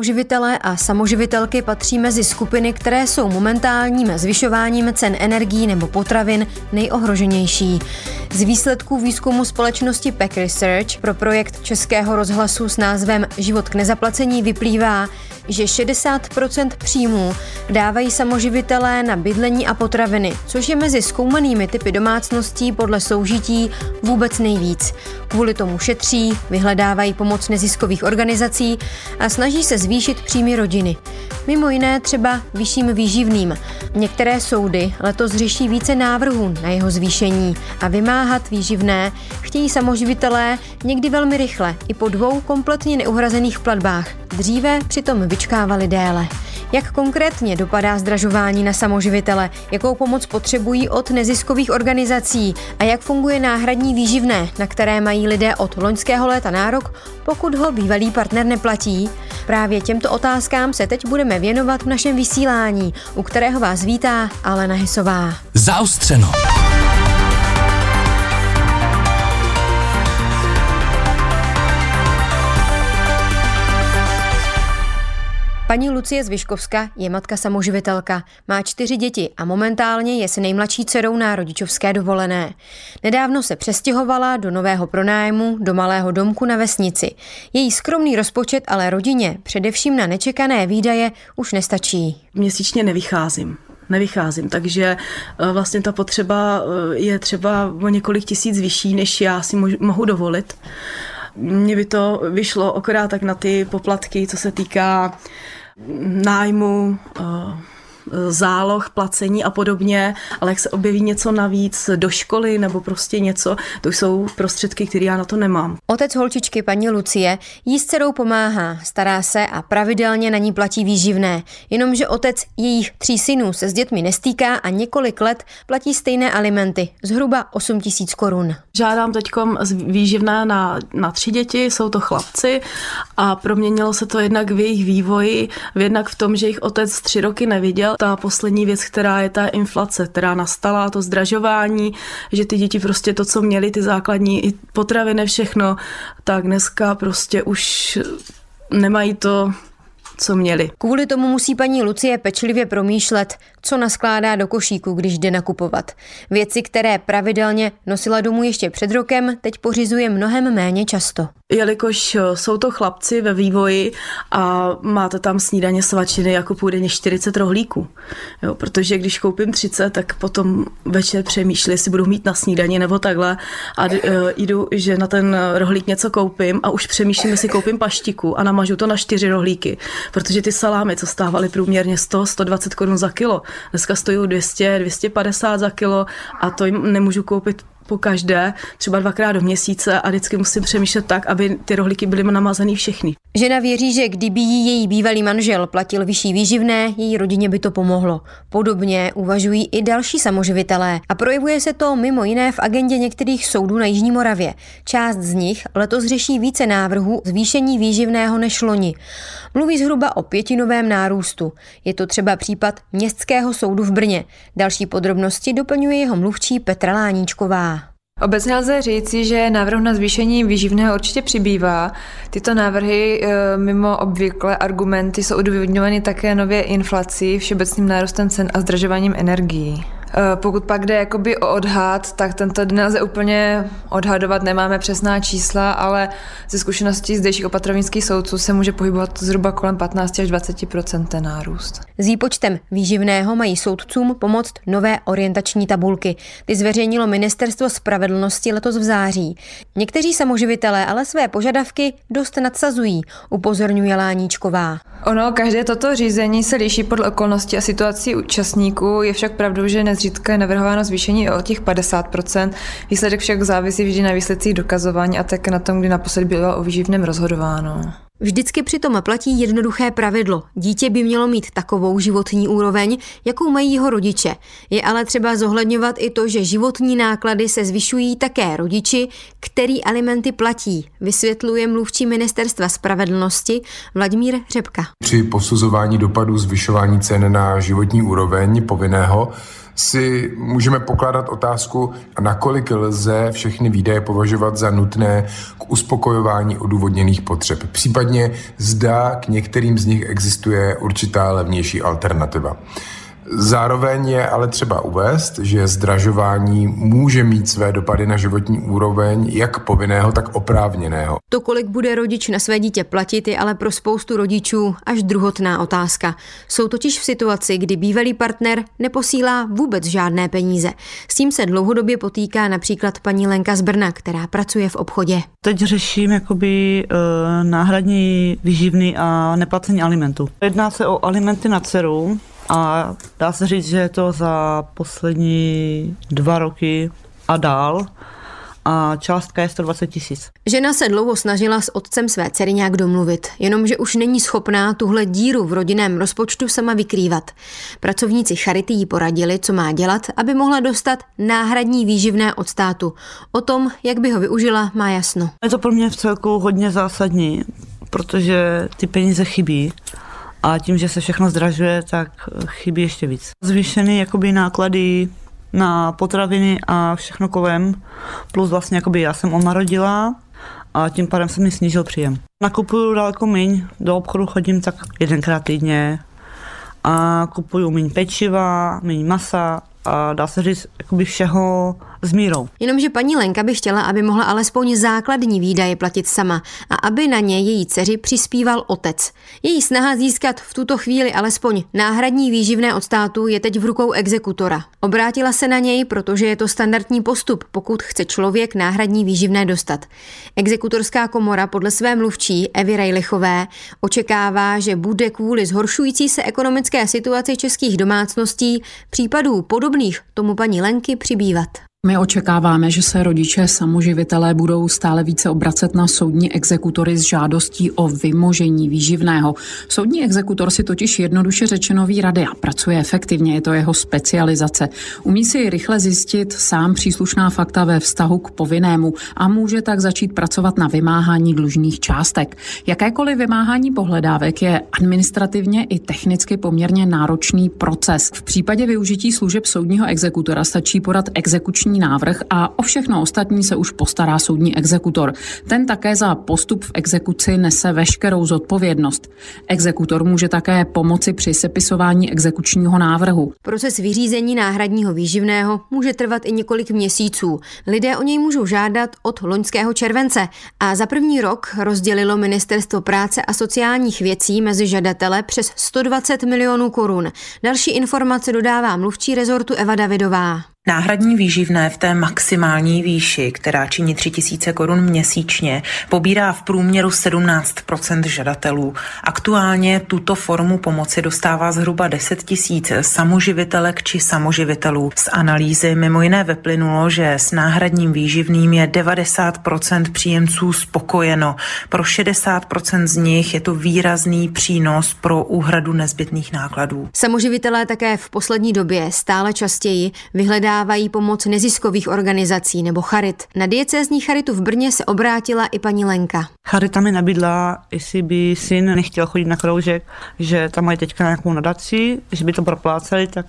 Samoživitelé a samoživitelky patří mezi skupiny, které jsou momentálním zvyšováním cen energií nebo potravin nejohroženější. Z výsledků výzkumu společnosti Pack Research pro projekt Českého rozhlasu s názvem Život k nezaplacení vyplývá, že 60% příjmů dávají samoživitelé na bydlení a potraviny, což je mezi zkoumanými typy domácností podle soužití vůbec nejvíc. Kvůli tomu šetří, vyhledávají pomoc neziskových organizací a snaží se zvýšit příjmy rodiny. Mimo jiné třeba vyšším výživným. Některé soudy letos řeší více návrhů na jeho zvýšení a vymáhat výživné chtějí samoživitelé někdy velmi rychle i po dvou kompletně neuhrazených platbách. Dříve přitom vyčkávali déle. Jak konkrétně dopadá zdražování na samoživitele, jakou pomoc potřebují od neziskových organizací a jak funguje náhradní výživné, na které mají lidé od loňského léta nárok, pokud ho bývalý partner neplatí? Právě těmto otázkám se teď budeme věnovat v našem vysílání, u kterého vás vítá Alena Hisová. Zaustřeno. Paní Lucie Zviškovska je matka samoživitelka, má čtyři děti a momentálně je se nejmladší dcerou na rodičovské dovolené. Nedávno se přestěhovala do nového pronájmu, do malého domku na vesnici. Její skromný rozpočet ale rodině, především na nečekané výdaje, už nestačí. Měsíčně nevycházím nevycházím, takže eh, vlastně ta potřeba eh, je třeba o několik tisíc vyšší, než já si mohu dovolit. Mně by to vyšlo akorát tak na ty poplatky, co se týká nájmu, eh, záloh, placení a podobně, ale jak se objeví něco navíc do školy nebo prostě něco, to jsou prostředky, které já na to nemám. Otec holčičky paní Lucie jí s dcerou pomáhá, stará se a pravidelně na ní platí výživné, jenomže otec jejich tří synů se s dětmi nestýká a několik let platí stejné alimenty, zhruba 8 tisíc korun. Žádám teď výživné na, na tři děti, jsou to chlapci a proměnilo se to jednak v jejich vývoji, jednak v tom, že jejich otec tři roky neviděl ta poslední věc, která je ta inflace, která nastala, to zdražování, že ty děti prostě to, co měly, ty základní i potraviny, všechno, tak dneska prostě už nemají to, co měli. Kvůli tomu musí paní Lucie pečlivě promýšlet, co naskládá do košíku, když jde nakupovat. Věci, které pravidelně nosila domů ještě před rokem, teď pořizuje mnohem méně často. Jelikož eh, jsou to chlapci ve vývoji a máte tam snídaně svačiny jako půjde 40 rohlíků. Jo, protože když koupím 30, tak potom večer přemýšlím, jestli budu mít na snídaně nebo takhle a uh, jdu, že na ten rohlík něco koupím a už přemýšlím, jestli koupím paštiku a namažu to na čtyři rohlíky, protože ty salámy, co stávaly průměrně 100-120 korun za kilo, dneska stojí 200, 250 za kilo a to jim nemůžu koupit po každé, třeba dvakrát do měsíce a vždycky musím přemýšlet tak, aby ty rohlíky byly namazané všechny. Žena věří, že kdyby jí její bývalý manžel platil vyšší výživné, její rodině by to pomohlo. Podobně uvažují i další samoživitelé a projevuje se to mimo jiné v agendě některých soudů na Jižní Moravě. Část z nich letos řeší více návrhů zvýšení výživného než loni. Mluví zhruba o pětinovém nárůstu. Je to třeba případ Městského soudu v Brně. Další podrobnosti doplňuje jeho mluvčí Petra Láníčková. Obecně lze říci, že návrh na zvýšení výživného určitě přibývá. Tyto návrhy e, mimo obvyklé argumenty jsou odůvodňovány také nově inflací, všeobecným nárůstem cen a zdražováním energií. Eh, pokud pak jde jakoby o odhad, tak tento nelze úplně odhadovat, nemáme přesná čísla, ale ze zkušeností zdejších opatrovnických soudců se může pohybovat zhruba kolem 15 až 20 ten nárůst. S výpočtem výživného mají soudcům pomoct nové orientační tabulky. Ty zveřejnilo Ministerstvo spravedlnosti letos v září. Někteří samoživitelé ale své požadavky dost nadsazují, upozorňuje Láníčková. Ono, každé toto řízení se liší podle okolností a situací účastníků. Je však pravdou, že nezřídka je navrhováno zvýšení o těch 50%. Výsledek však závisí vždy na výsledcích dokazování a také na tom, kdy naposledy bylo o výživném rozhodováno. Vždycky přitom platí jednoduché pravidlo. Dítě by mělo mít takovou životní úroveň, jakou mají jeho rodiče. Je ale třeba zohledňovat i to, že životní náklady se zvyšují také rodiči, který alimenty platí, vysvětluje mluvčí ministerstva spravedlnosti Vladimír Řepka. Při posuzování dopadů zvyšování cen na životní úroveň povinného si můžeme pokládat otázku, nakolik lze všechny výdaje považovat za nutné k uspokojování odůvodněných potřeb. Případně zda k některým z nich existuje určitá levnější alternativa. Zároveň je ale třeba uvést, že zdražování může mít své dopady na životní úroveň jak povinného, tak oprávněného. To, kolik bude rodič na své dítě platit, je ale pro spoustu rodičů až druhotná otázka. Jsou totiž v situaci, kdy bývalý partner neposílá vůbec žádné peníze. S tím se dlouhodobě potýká například paní Lenka z Brna, která pracuje v obchodě. Teď řeším jakoby uh, náhradní výživný a neplacení alimentu. Jedná se o alimenty na dceru, a dá se říct, že je to za poslední dva roky a dál a částka je 120 tisíc. Žena se dlouho snažila s otcem své dcery nějak domluvit, jenomže už není schopná tuhle díru v rodinném rozpočtu sama vykrývat. Pracovníci Charity jí poradili, co má dělat, aby mohla dostat náhradní výživné od státu. O tom, jak by ho využila, má jasno. Je to pro mě v celku hodně zásadní, protože ty peníze chybí a tím, že se všechno zdražuje, tak chybí ještě víc. Zvýšený jakoby náklady na potraviny a všechno kolem, plus vlastně jakoby já jsem oma rodila a tím pádem se mi snížil příjem. Nakupuju daleko míň, do obchodu chodím tak jedenkrát týdně a kupuju míň pečiva, míň masa a dá se říct jakoby všeho s mírou. Jenomže paní Lenka by chtěla, aby mohla alespoň základní výdaje platit sama a aby na ně její dceři přispíval otec. Její snaha získat v tuto chvíli alespoň náhradní výživné od státu je teď v rukou exekutora. Obrátila se na něj, protože je to standardní postup, pokud chce člověk náhradní výživné dostat. Exekutorská komora podle své mluvčí Evy Rejlichové očekává, že bude kvůli zhoršující se ekonomické situaci českých domácností případů podobných tomu paní Lenky přibývat. My očekáváme, že se rodiče samoživitelé budou stále více obracet na soudní exekutory s žádostí o vymožení výživného. Soudní exekutor si totiž jednoduše řečeno ví rady a pracuje efektivně, je to jeho specializace. Umí si rychle zjistit sám příslušná fakta ve vztahu k povinnému a může tak začít pracovat na vymáhání dlužných částek. Jakékoliv vymáhání pohledávek je administrativně i technicky poměrně náročný proces. V případě využití služeb soudního exekutora stačí podat exekuční exekuční návrh a o všechno ostatní se už postará soudní exekutor. Ten také za postup v exekuci nese veškerou zodpovědnost. Exekutor může také pomoci při sepisování exekučního návrhu. Proces vyřízení náhradního výživného může trvat i několik měsíců. Lidé o něj můžou žádat od loňského července a za první rok rozdělilo Ministerstvo práce a sociálních věcí mezi žadatele přes 120 milionů korun. Další informace dodává mluvčí rezortu Eva Davidová. Náhradní výživné v té maximální výši, která činí 3000 korun měsíčně, pobírá v průměru 17% žadatelů. Aktuálně tuto formu pomoci dostává zhruba 10 tisíc samoživitelek či samoživitelů. Z analýzy mimo jiné vyplynulo, že s náhradním výživným je 90% příjemců spokojeno. Pro 60% z nich je to výrazný přínos pro úhradu nezbytných nákladů. Samoživitelé také v poslední době stále častěji vyhledávají vyhledávají pomoc neziskových organizací nebo charit. Na diecézní charitu v Brně se obrátila i paní Lenka. Charita mi nabídla, jestli by syn nechtěl chodit na kroužek, že tam mají teďka nějakou nadaci, že by to propláceli, tak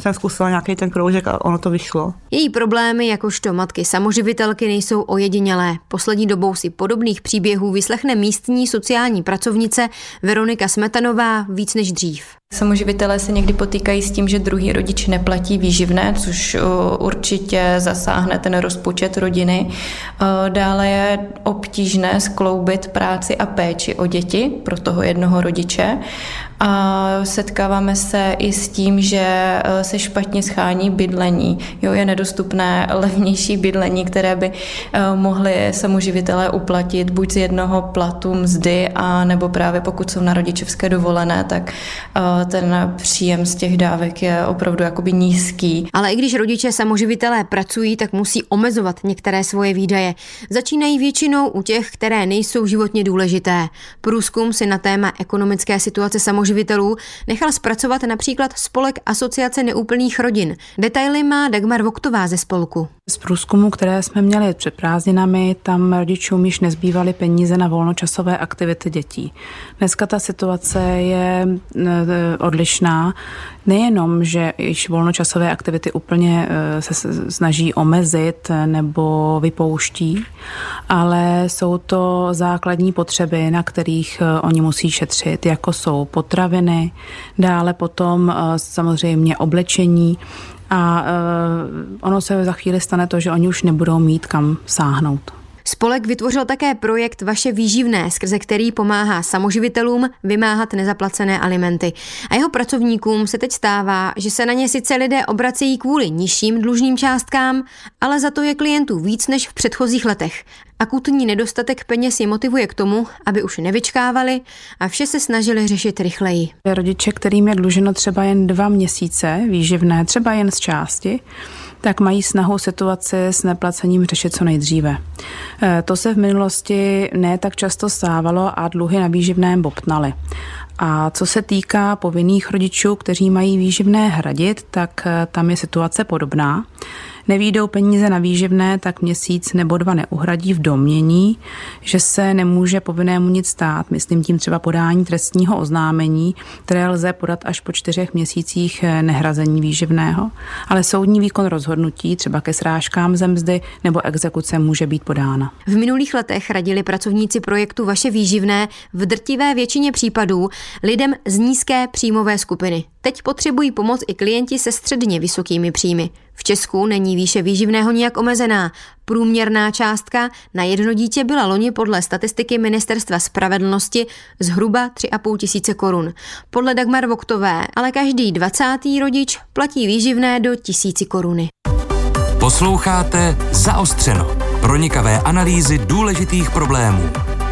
jsem zkusila nějaký ten kroužek a ono to vyšlo. Její problémy jakožto matky samoživitelky nejsou ojedinělé. Poslední dobou si podobných příběhů vyslechne místní sociální pracovnice Veronika Smetanová víc než dřív. Samoživitelé se někdy potýkají s tím, že druhý rodič neplatí výživné, což určitě zasáhne ten rozpočet rodiny. Dále je obtížné skloubit práci a péči o děti pro toho jednoho rodiče. A setkáváme se i s tím, že e, se špatně schání bydlení. Jo, je nedostupné levnější bydlení, které by mohly samoživitelé uplatit buď z jednoho platu mzdy, a nebo právě pokud jsou na rodičovské dovolené, tak ten příjem z těch dávek je opravdu jakoby nízký. Ale i když rodiče samoživitelé pracují, tak musí omezovat některé svoje výdaje. Začínají většinou u těch, které nejsou životně důležité. Průzkum si na téma ekonomické situace samoživitelů nechal zpracovat například spolek Asociace neúplných rodin. Detaily má Dagmar Voktová ze spolku. Z průzkumu, které jsme měli před prázdninami, tam rodičům již nezbývaly peníze na volnočasové aktivity dětí. Dneska ta situace je odlišná. Nejenom, že již volnočasové aktivity úplně se snaží omezit nebo vypouští, ale jsou to základní potřeby, na kterých oni musí šetřit, jako jsou potraviny, dále potom samozřejmě oblečení, a ono se za chvíli stane to, že oni už nebudou mít kam sáhnout. Spolek vytvořil také projekt Vaše výživné, skrze který pomáhá samoživitelům vymáhat nezaplacené alimenty. A jeho pracovníkům se teď stává, že se na ně sice lidé obracejí kvůli nižším dlužným částkám, ale za to je klientů víc než v předchozích letech. Akutní nedostatek peněz je motivuje k tomu, aby už nevyčkávali a vše se snažili řešit rychleji. Rodiče, kterým je dluženo třeba jen dva měsíce výživné, třeba jen z části, tak mají snahu situaci s neplacením řešit co nejdříve. E, to se v minulosti ne tak často stávalo a dluhy na výživném bobtnaly. A co se týká povinných rodičů, kteří mají výživné hradit, tak e, tam je situace podobná. Nevídou peníze na výživné, tak měsíc nebo dva neuhradí v domění, že se nemůže povinnému nic stát, myslím tím třeba podání trestního oznámení, které lze podat až po čtyřech měsících nehrazení výživného, ale soudní výkon rozhodnutí, třeba ke srážkám zemzdy nebo exekuce může být podána. V minulých letech radili pracovníci projektu Vaše výživné. V drtivé většině případů lidem z nízké příjmové skupiny. Teď potřebují pomoc i klienti se středně vysokými příjmy. V Česku není výše výživného nijak omezená. Průměrná částka na jedno dítě byla loni podle statistiky Ministerstva spravedlnosti zhruba 3,5 tisíce korun. Podle Dagmar Voktové ale každý 20. rodič platí výživné do tisíci koruny. Posloucháte Zaostřeno. Pronikavé analýzy důležitých problémů.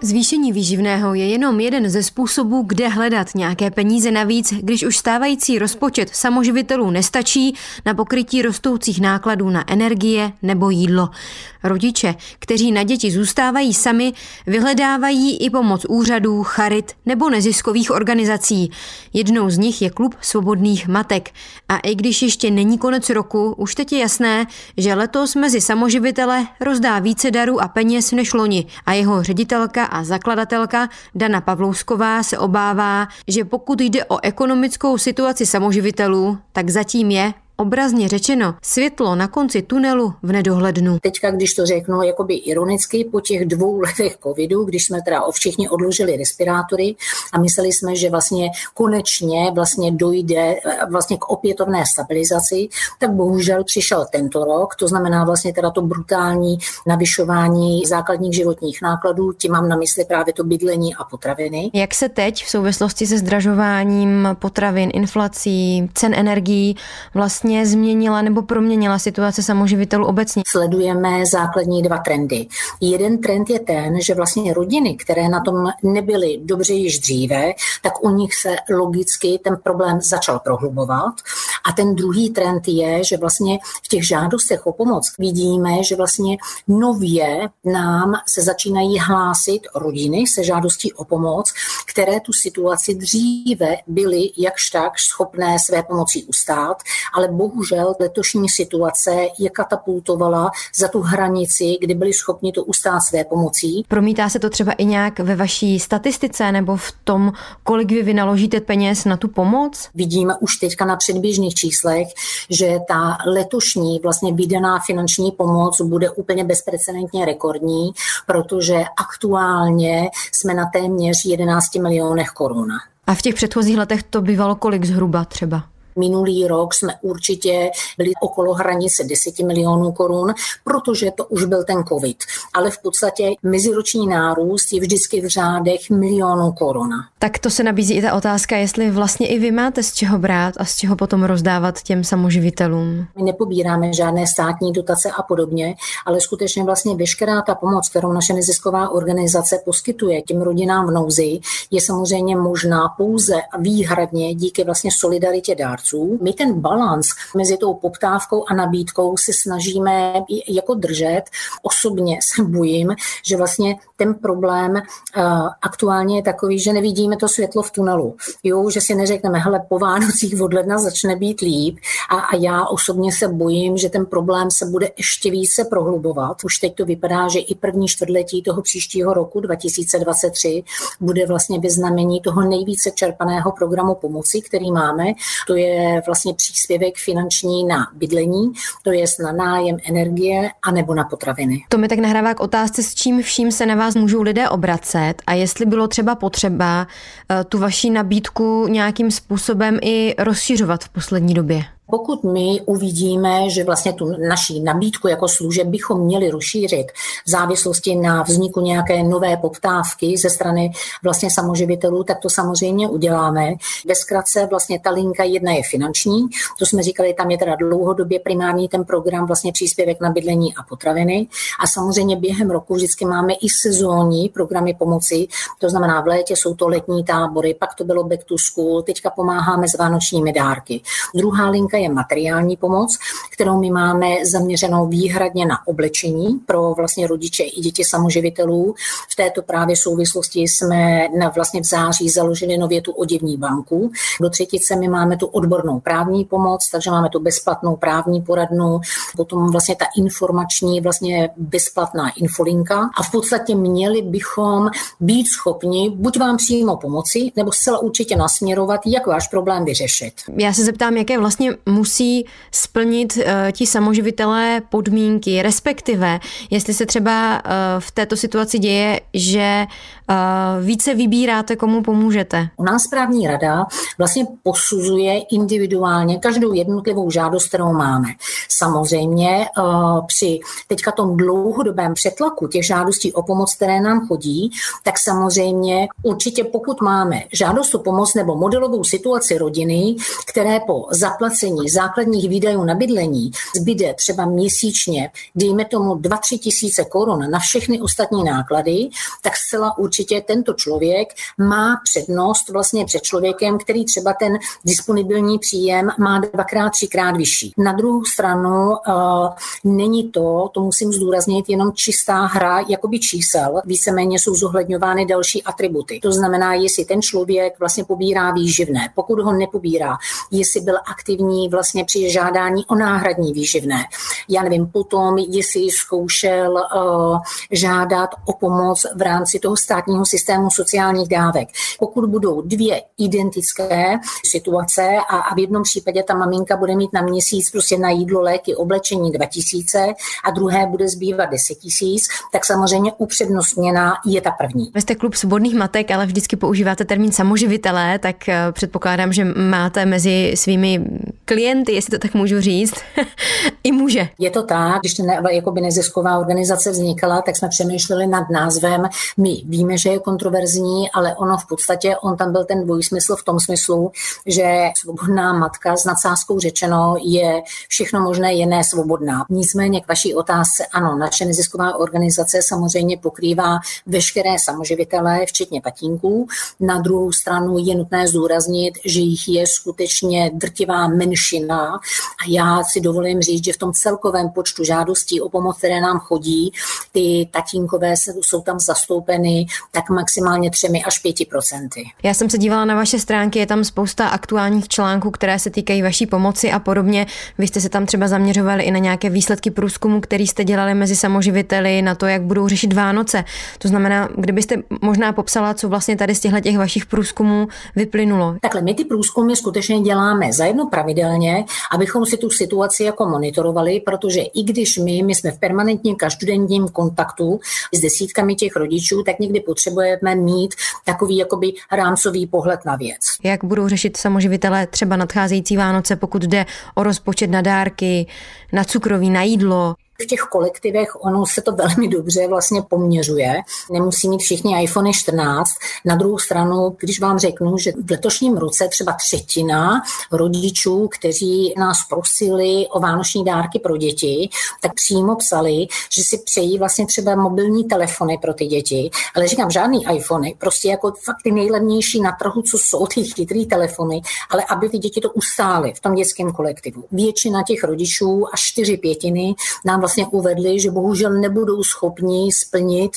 Zvýšení výživného je jenom jeden ze způsobů, kde hledat nějaké peníze navíc, když už stávající rozpočet samoživitelů nestačí na pokrytí rostoucích nákladů na energie nebo jídlo. Rodiče, kteří na děti zůstávají sami, vyhledávají i pomoc úřadů, charit nebo neziskových organizací. Jednou z nich je Klub svobodných matek. A i když ještě není konec roku, už teď je jasné, že letos mezi samoživitele rozdá více darů a peněz než loni a jeho ředitelka a zakladatelka Dana Pavlousková se obává, že pokud jde o ekonomickou situaci samoživitelů, tak zatím je obrazně řečeno, světlo na konci tunelu v nedohlednu. Teďka, když to řeknu jakoby ironicky, po těch dvou letech covidu, když jsme teda o všichni odložili respirátory a mysleli jsme, že vlastně konečně vlastně dojde vlastně k opětovné stabilizaci, tak bohužel přišel tento rok, to znamená vlastně teda to brutální navyšování základních životních nákladů, tím mám na mysli právě to bydlení a potraviny. Jak se teď v souvislosti se zdražováním potravin, inflací, cen energií vlastně vlastně změnila nebo proměnila situace samoživitelů obecně? Sledujeme základní dva trendy. Jeden trend je ten, že vlastně rodiny, které na tom nebyly dobře již dříve, tak u nich se logicky ten problém začal prohlubovat. A ten druhý trend je, že vlastně v těch žádostech o pomoc vidíme, že vlastně nově nám se začínají hlásit rodiny se žádostí o pomoc, které tu situaci dříve byly jakž tak schopné své pomocí ustát, ale bohužel letošní situace je katapultovala za tu hranici, kdy byli schopni to ustát své pomocí. Promítá se to třeba i nějak ve vaší statistice nebo v tom, kolik vy vynaložíte peněz na tu pomoc? Vidíme už teďka na předběžných číslech, že ta letošní vlastně vydaná finanční pomoc bude úplně bezprecedentně rekordní, protože aktuálně jsme na téměř 11 milionech korun. A v těch předchozích letech to bývalo kolik zhruba třeba? Minulý rok jsme určitě byli okolo hranice 10 milionů korun, protože to už byl ten covid. Ale v podstatě meziroční nárůst je vždycky v řádech milionů korun. Tak to se nabízí i ta otázka, jestli vlastně i vy máte z čeho brát a z čeho potom rozdávat těm samoživitelům. My nepobíráme žádné státní dotace a podobně, ale skutečně vlastně veškerá ta pomoc, kterou naše nezisková organizace poskytuje těm rodinám v nouzi, je samozřejmě možná pouze a výhradně díky vlastně solidaritě dárců dárců. My ten balans mezi tou poptávkou a nabídkou se snažíme jako držet. Osobně se bojím, že vlastně ten problém uh, aktuálně je takový, že nevidíme to světlo v tunelu. Jo, že si neřekneme, hele, po Vánocích od ledna začne být líp a, a já osobně se bojím, že ten problém se bude ještě více prohlubovat. Už teď to vypadá, že i první čtvrtletí toho příštího roku 2023 bude vlastně vyznamení toho nejvíce čerpaného programu pomoci, který máme. To je vlastně příspěvek finanční na bydlení, to je na nájem energie a nebo na potraviny. To mi tak nahrává k otázce, s čím vším se na vás můžou lidé obracet a jestli bylo třeba potřeba eh, tu vaši nabídku nějakým způsobem i rozšiřovat v poslední době. Pokud my uvidíme, že vlastně tu naší nabídku jako služeb bychom měli rozšířit v závislosti na vzniku nějaké nové poptávky ze strany vlastně samoživitelů, tak to samozřejmě uděláme. Ve zkratce vlastně ta linka jedna je finanční, to jsme říkali, tam je teda dlouhodobě primární ten program vlastně příspěvek na bydlení a potraviny a samozřejmě během roku vždycky máme i sezónní programy pomoci, to znamená v létě jsou to letní tábory, pak to bylo back to school, teďka pomáháme s vánočními dárky. Druhá linka je materiální pomoc, kterou my máme zaměřenou výhradně na oblečení pro vlastně rodiče i děti samoživitelů. V této právě souvislosti jsme na vlastně v září založili nově tu oděvní banku. Do třetice my máme tu odbornou právní pomoc, takže máme tu bezplatnou právní poradnu, potom vlastně ta informační, vlastně bezplatná infolinka a v podstatě měli bychom být schopni buď vám přímo pomoci, nebo zcela určitě nasměrovat, jak váš problém vyřešit. Já se zeptám, jaké vlastně musí splnit uh, ti samoživitelé podmínky, respektive jestli se třeba uh, v této situaci děje, že uh, více vybíráte, komu pomůžete. U nás správní rada vlastně posuzuje individuálně každou jednotlivou žádost, kterou máme. Samozřejmě uh, při teďka tom dlouhodobém přetlaku těch žádostí o pomoc, které nám chodí, tak samozřejmě určitě pokud máme žádost o pomoc nebo modelovou situaci rodiny, které po zaplacení základních výdajů na bydlení zbyde třeba měsíčně, dejme tomu 2-3 tisíce korun na všechny ostatní náklady, tak zcela určitě tento člověk má přednost vlastně před člověkem, který třeba ten disponibilní příjem má dvakrát, třikrát vyšší. Na druhou stranu uh, není to, to musím zdůraznit, jenom čistá hra jakoby čísel, víceméně jsou zohledňovány další atributy. To znamená, jestli ten člověk vlastně pobírá výživné, pokud ho nepobírá, jestli byl aktivní vlastně při žádání o náhradní výživné. Já nevím, potom, jestli zkoušel uh, žádat o pomoc v rámci toho státního systému sociálních dávek. Pokud budou dvě identické situace a, a v jednom případě ta maminka bude mít na měsíc prostě na jídlo, léky, oblečení 2000 a druhé bude zbývat 10 tisíc, tak samozřejmě upřednostněná je ta první. Vy jste klub svobodných matek, ale vždycky používáte termín samoživitelé, tak eh, předpokládám, že máte mezi svými klienty, jestli to tak můžu říct, i muže. Je to tak, když ne, jakoby nezisková organizace vznikala, tak jsme přemýšleli nad názvem. My víme, že je kontroverzní, ale ono v podstatě, on tam byl ten dvojsmysl v tom smyslu, že svobodná matka s nadsázkou řečeno je všechno možné, je ne svobodná. Nicméně k vaší otázce, ano, naše nezisková organizace samozřejmě pokrývá veškeré samoživitelé, včetně tatínků. Na druhou stranu je nutné zdůraznit, že jich je skutečně drtivá menšina a já si dovolím říct, že v tom celkovém počtu žádostí o pomoc, které nám chodí, ty tatínkové jsou tam zastoupeny tak maximálně třemi až pěti procenty. Já jsem se dívala na vaše stránky, je tam spousta aktuálních článků, které se týkají vaší pomoci a podobně. Vy jste se tam třeba zaměřovali i na nějaké výsledky průzkumu, který jste dělali mezi samoživiteli, na to, jak budou řešit Vánoce. To znamená, kdybyste možná popsala, co vlastně tady z těchto těch vašich průzkumů vyplynulo. Takhle, my ty průzkumy skutečně děláme za jedno pravidelně, abychom si tu situaci jako monitorovali, protože i když my, my jsme v permanentním každodenním kontaktu s desítkami těch rodičů, tak někdy potřebujeme mít takový jakoby rámcový pohled na věc. Jak budou řešit samoživitelé třeba nadcházející Vánoce, pokud jde o rozpočet na dárky, na cukroví, na jídlo? V těch kolektivech ono se to velmi dobře vlastně poměřuje. Nemusí mít všichni iPhone 14. Na druhou stranu, když vám řeknu, že v letošním roce třeba třetina rodičů, kteří nás prosili o vánoční dárky pro děti, tak přímo psali, že si přejí vlastně třeba mobilní telefony pro ty děti. Ale říkám, žádný iPhony, prostě jako fakt ty nejlevnější na trhu, co jsou ty chytrý telefony, ale aby ty děti to ustály v tom dětském kolektivu. Většina těch rodičů, až čtyři pětiny, nám vlastně uvedli, že bohužel nebudou schopni splnit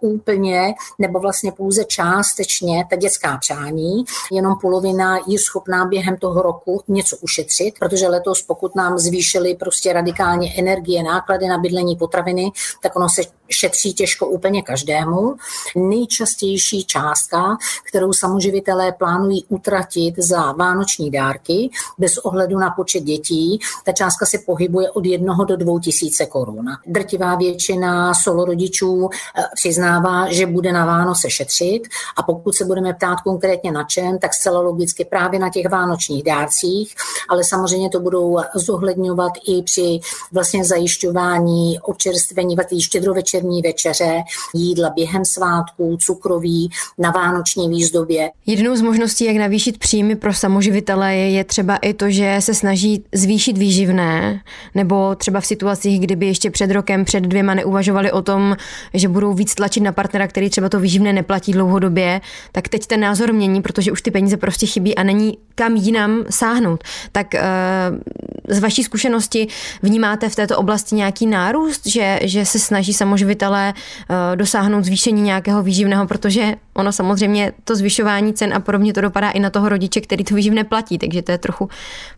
úplně nebo vlastně pouze částečně ta dětská přání. Jenom polovina je schopná během toho roku něco ušetřit, protože letos, pokud nám zvýšili prostě radikálně energie, náklady na bydlení, potraviny, tak ono se šetří těžko úplně každému. Nejčastější částka, kterou samoživitelé plánují utratit za vánoční dárky, bez ohledu na počet dětí, ta částka se pohybuje od jednoho do dvou tisíce korun. Drtivá většina solorodičů eh, přiznává, že bude na Vánoce šetřit a pokud se budeme ptát konkrétně na čem, tak zcela logicky právě na těch vánočních dárcích, ale samozřejmě to budou zohledňovat i při vlastně zajišťování občerstvení v štědrovečerní večeře, jídla během svátků, cukroví, na vánoční výzdobě. Jednou z možností, jak navýšit příjmy pro samoživitele, je, třeba i to, že se snaží zvýšit výživné, nebo třeba v situacích, kdyby ještě před rokem, před dvěma neuvažovali o tom, že budou víc tlačit na partnera, který třeba to výživné neplatí dlouhodobě, tak teď ten názor mění, protože už ty peníze prostě chybí a není kam jinam sáhnout. Tak eh, z vaší zkušenosti vnímáte v této oblasti nějaký nárůst, že, že se snaží samoživitelé eh, dosáhnout zvýšení nějakého výživného, protože ono samozřejmě to zvyšování cen a podobně to dopadá i na toho rodiče, který to výživné platí, takže to je trochu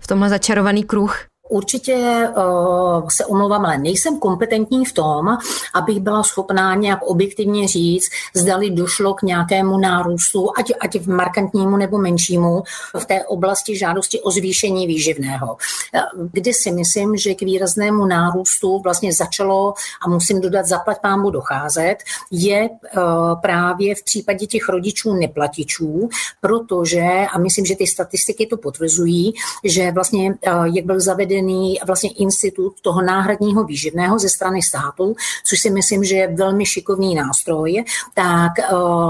v tomhle začarovaný kruh. Určitě uh, se omlouvám, ale nejsem kompetentní v tom, abych byla schopná nějak objektivně říct, zdali došlo k nějakému nárůstu, ať, ať v markantnímu nebo menšímu, v té oblasti žádosti o zvýšení výživného. Eh, kdy si myslím, že k výraznému nárůstu vlastně začalo, a musím dodat, zaplať pámu docházet, je uh, právě v případě těch rodičů neplatičů, protože, a myslím, že ty statistiky to potvrzují, že vlastně, uh, jak byl zaveden zavedený vlastně institut toho náhradního výživného ze strany státu, což si myslím, že je velmi šikovný nástroj, tak eh,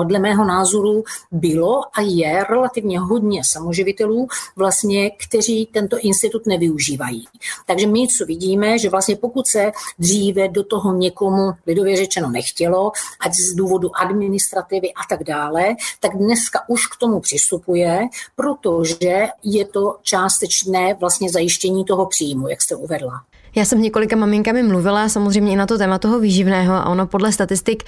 dle mého názoru bylo a je relativně hodně samoživitelů, vlastně, kteří tento institut nevyužívají. Takže my, co vidíme, že vlastně pokud se dříve do toho někomu lidově řečeno nechtělo, ať z důvodu administrativy a tak dále, tak dneska už k tomu přistupuje, protože je to částečné vlastně zajištění toho příjmu, jak jste uvedla. Já jsem s několika maminkami mluvila samozřejmě i na to téma toho výživného a ono podle statistik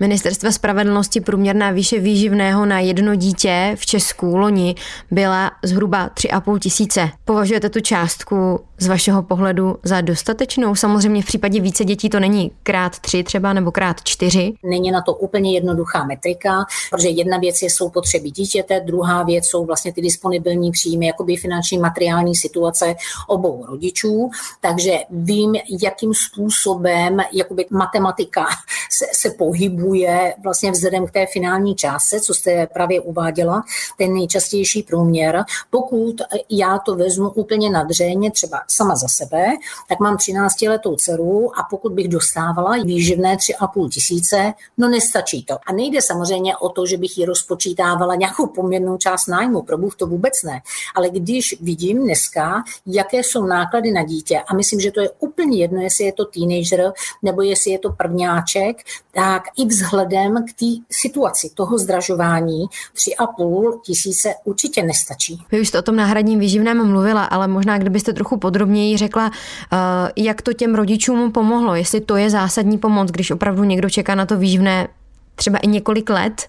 Ministerstva spravedlnosti průměrná výše výživného na jedno dítě v Česku loni byla zhruba 3,5 tisíce. Považujete tu částku z vašeho pohledu za dostatečnou? Samozřejmě v případě více dětí to není krát tři třeba nebo krát čtyři. Není na to úplně jednoduchá metrika, protože jedna věc je, jsou potřeby dítěte, druhá věc jsou vlastně ty disponibilní příjmy, jakoby finanční materiální situace obou rodičů. Takže vím, jakým způsobem jakoby matematika se, se pohybuje vlastně vzhledem k té finální částce, co jste právě uváděla, ten nejčastější průměr. Pokud já to vezmu úplně nadřeně, třeba sama za sebe, tak mám 13 letou dceru a pokud bych dostávala výživné 3,5 tisíce, no nestačí to. A nejde samozřejmě o to, že bych ji rozpočítávala nějakou poměrnou část nájmu, pro Bůh to vůbec ne. Ale když vidím dneska, jaké jsou náklady na dítě, a myslím, že to je úplně jedno, jestli je to teenager nebo jestli je to prvňáček, tak i vzhledem k té situaci toho zdražování 3,5 tisíce určitě nestačí. Vy už jste o tom náhradním výživném mluvila, ale možná kdybyste trochu podrobněji řekla, eh, jak to těm rodičům pomohlo, jestli to je zásadní pomoc, když opravdu někdo čeká na to výživné třeba i několik let,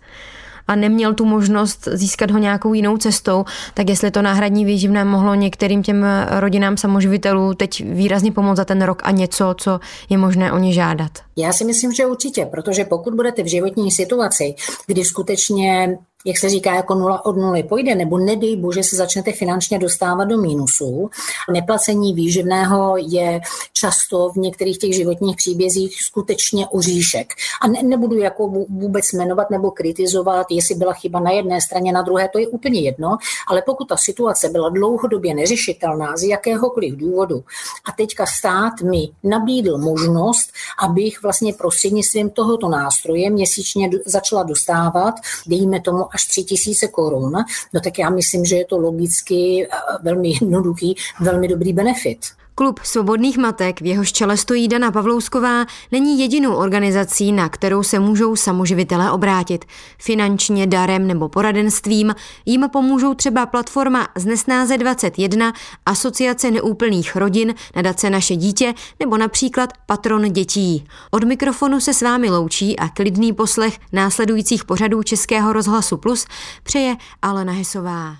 a neměl tu možnost získat ho nějakou jinou cestou, tak jestli to náhradní výživné mohlo některým těm rodinám samoživitelů teď výrazně pomoct za ten rok a něco, co je možné o ně žádat? Já si myslím, že určitě, protože pokud budete v životní situaci, kdy skutečně jak se říká, jako nula od nuly pojde, nebo nedej bože se začnete finančně dostávat do mínusu. Neplacení výživného je často v některých těch životních příbězích skutečně oříšek. A ne, nebudu jako vůbec jmenovat nebo kritizovat, jestli byla chyba na jedné straně, na druhé, to je úplně jedno, ale pokud ta situace byla dlouhodobě neřešitelná z jakéhokoliv důvodu a teďka stát mi nabídl možnost, abych vlastně prostřednictvím tohoto nástroje měsíčně začala dostávat, dejme tomu až 3000 korun, no tak já myslím, že je to logicky eh, velmi jednoduchý, velmi dobrý benefit. Klub svobodných matek, v jehož čele stojí Dana Pavlousková, není jedinou organizací, na kterou se můžou samoživitelé obrátit. Finančně, darem nebo poradenstvím jim pomůžou třeba platforma z Nesnáze 21, Asociace neúplných rodin, nadace Naše dítě nebo například Patron dětí. Od mikrofonu se s vámi loučí a klidný poslech následujících pořadů Českého rozhlasu Plus přeje Alena Hesová.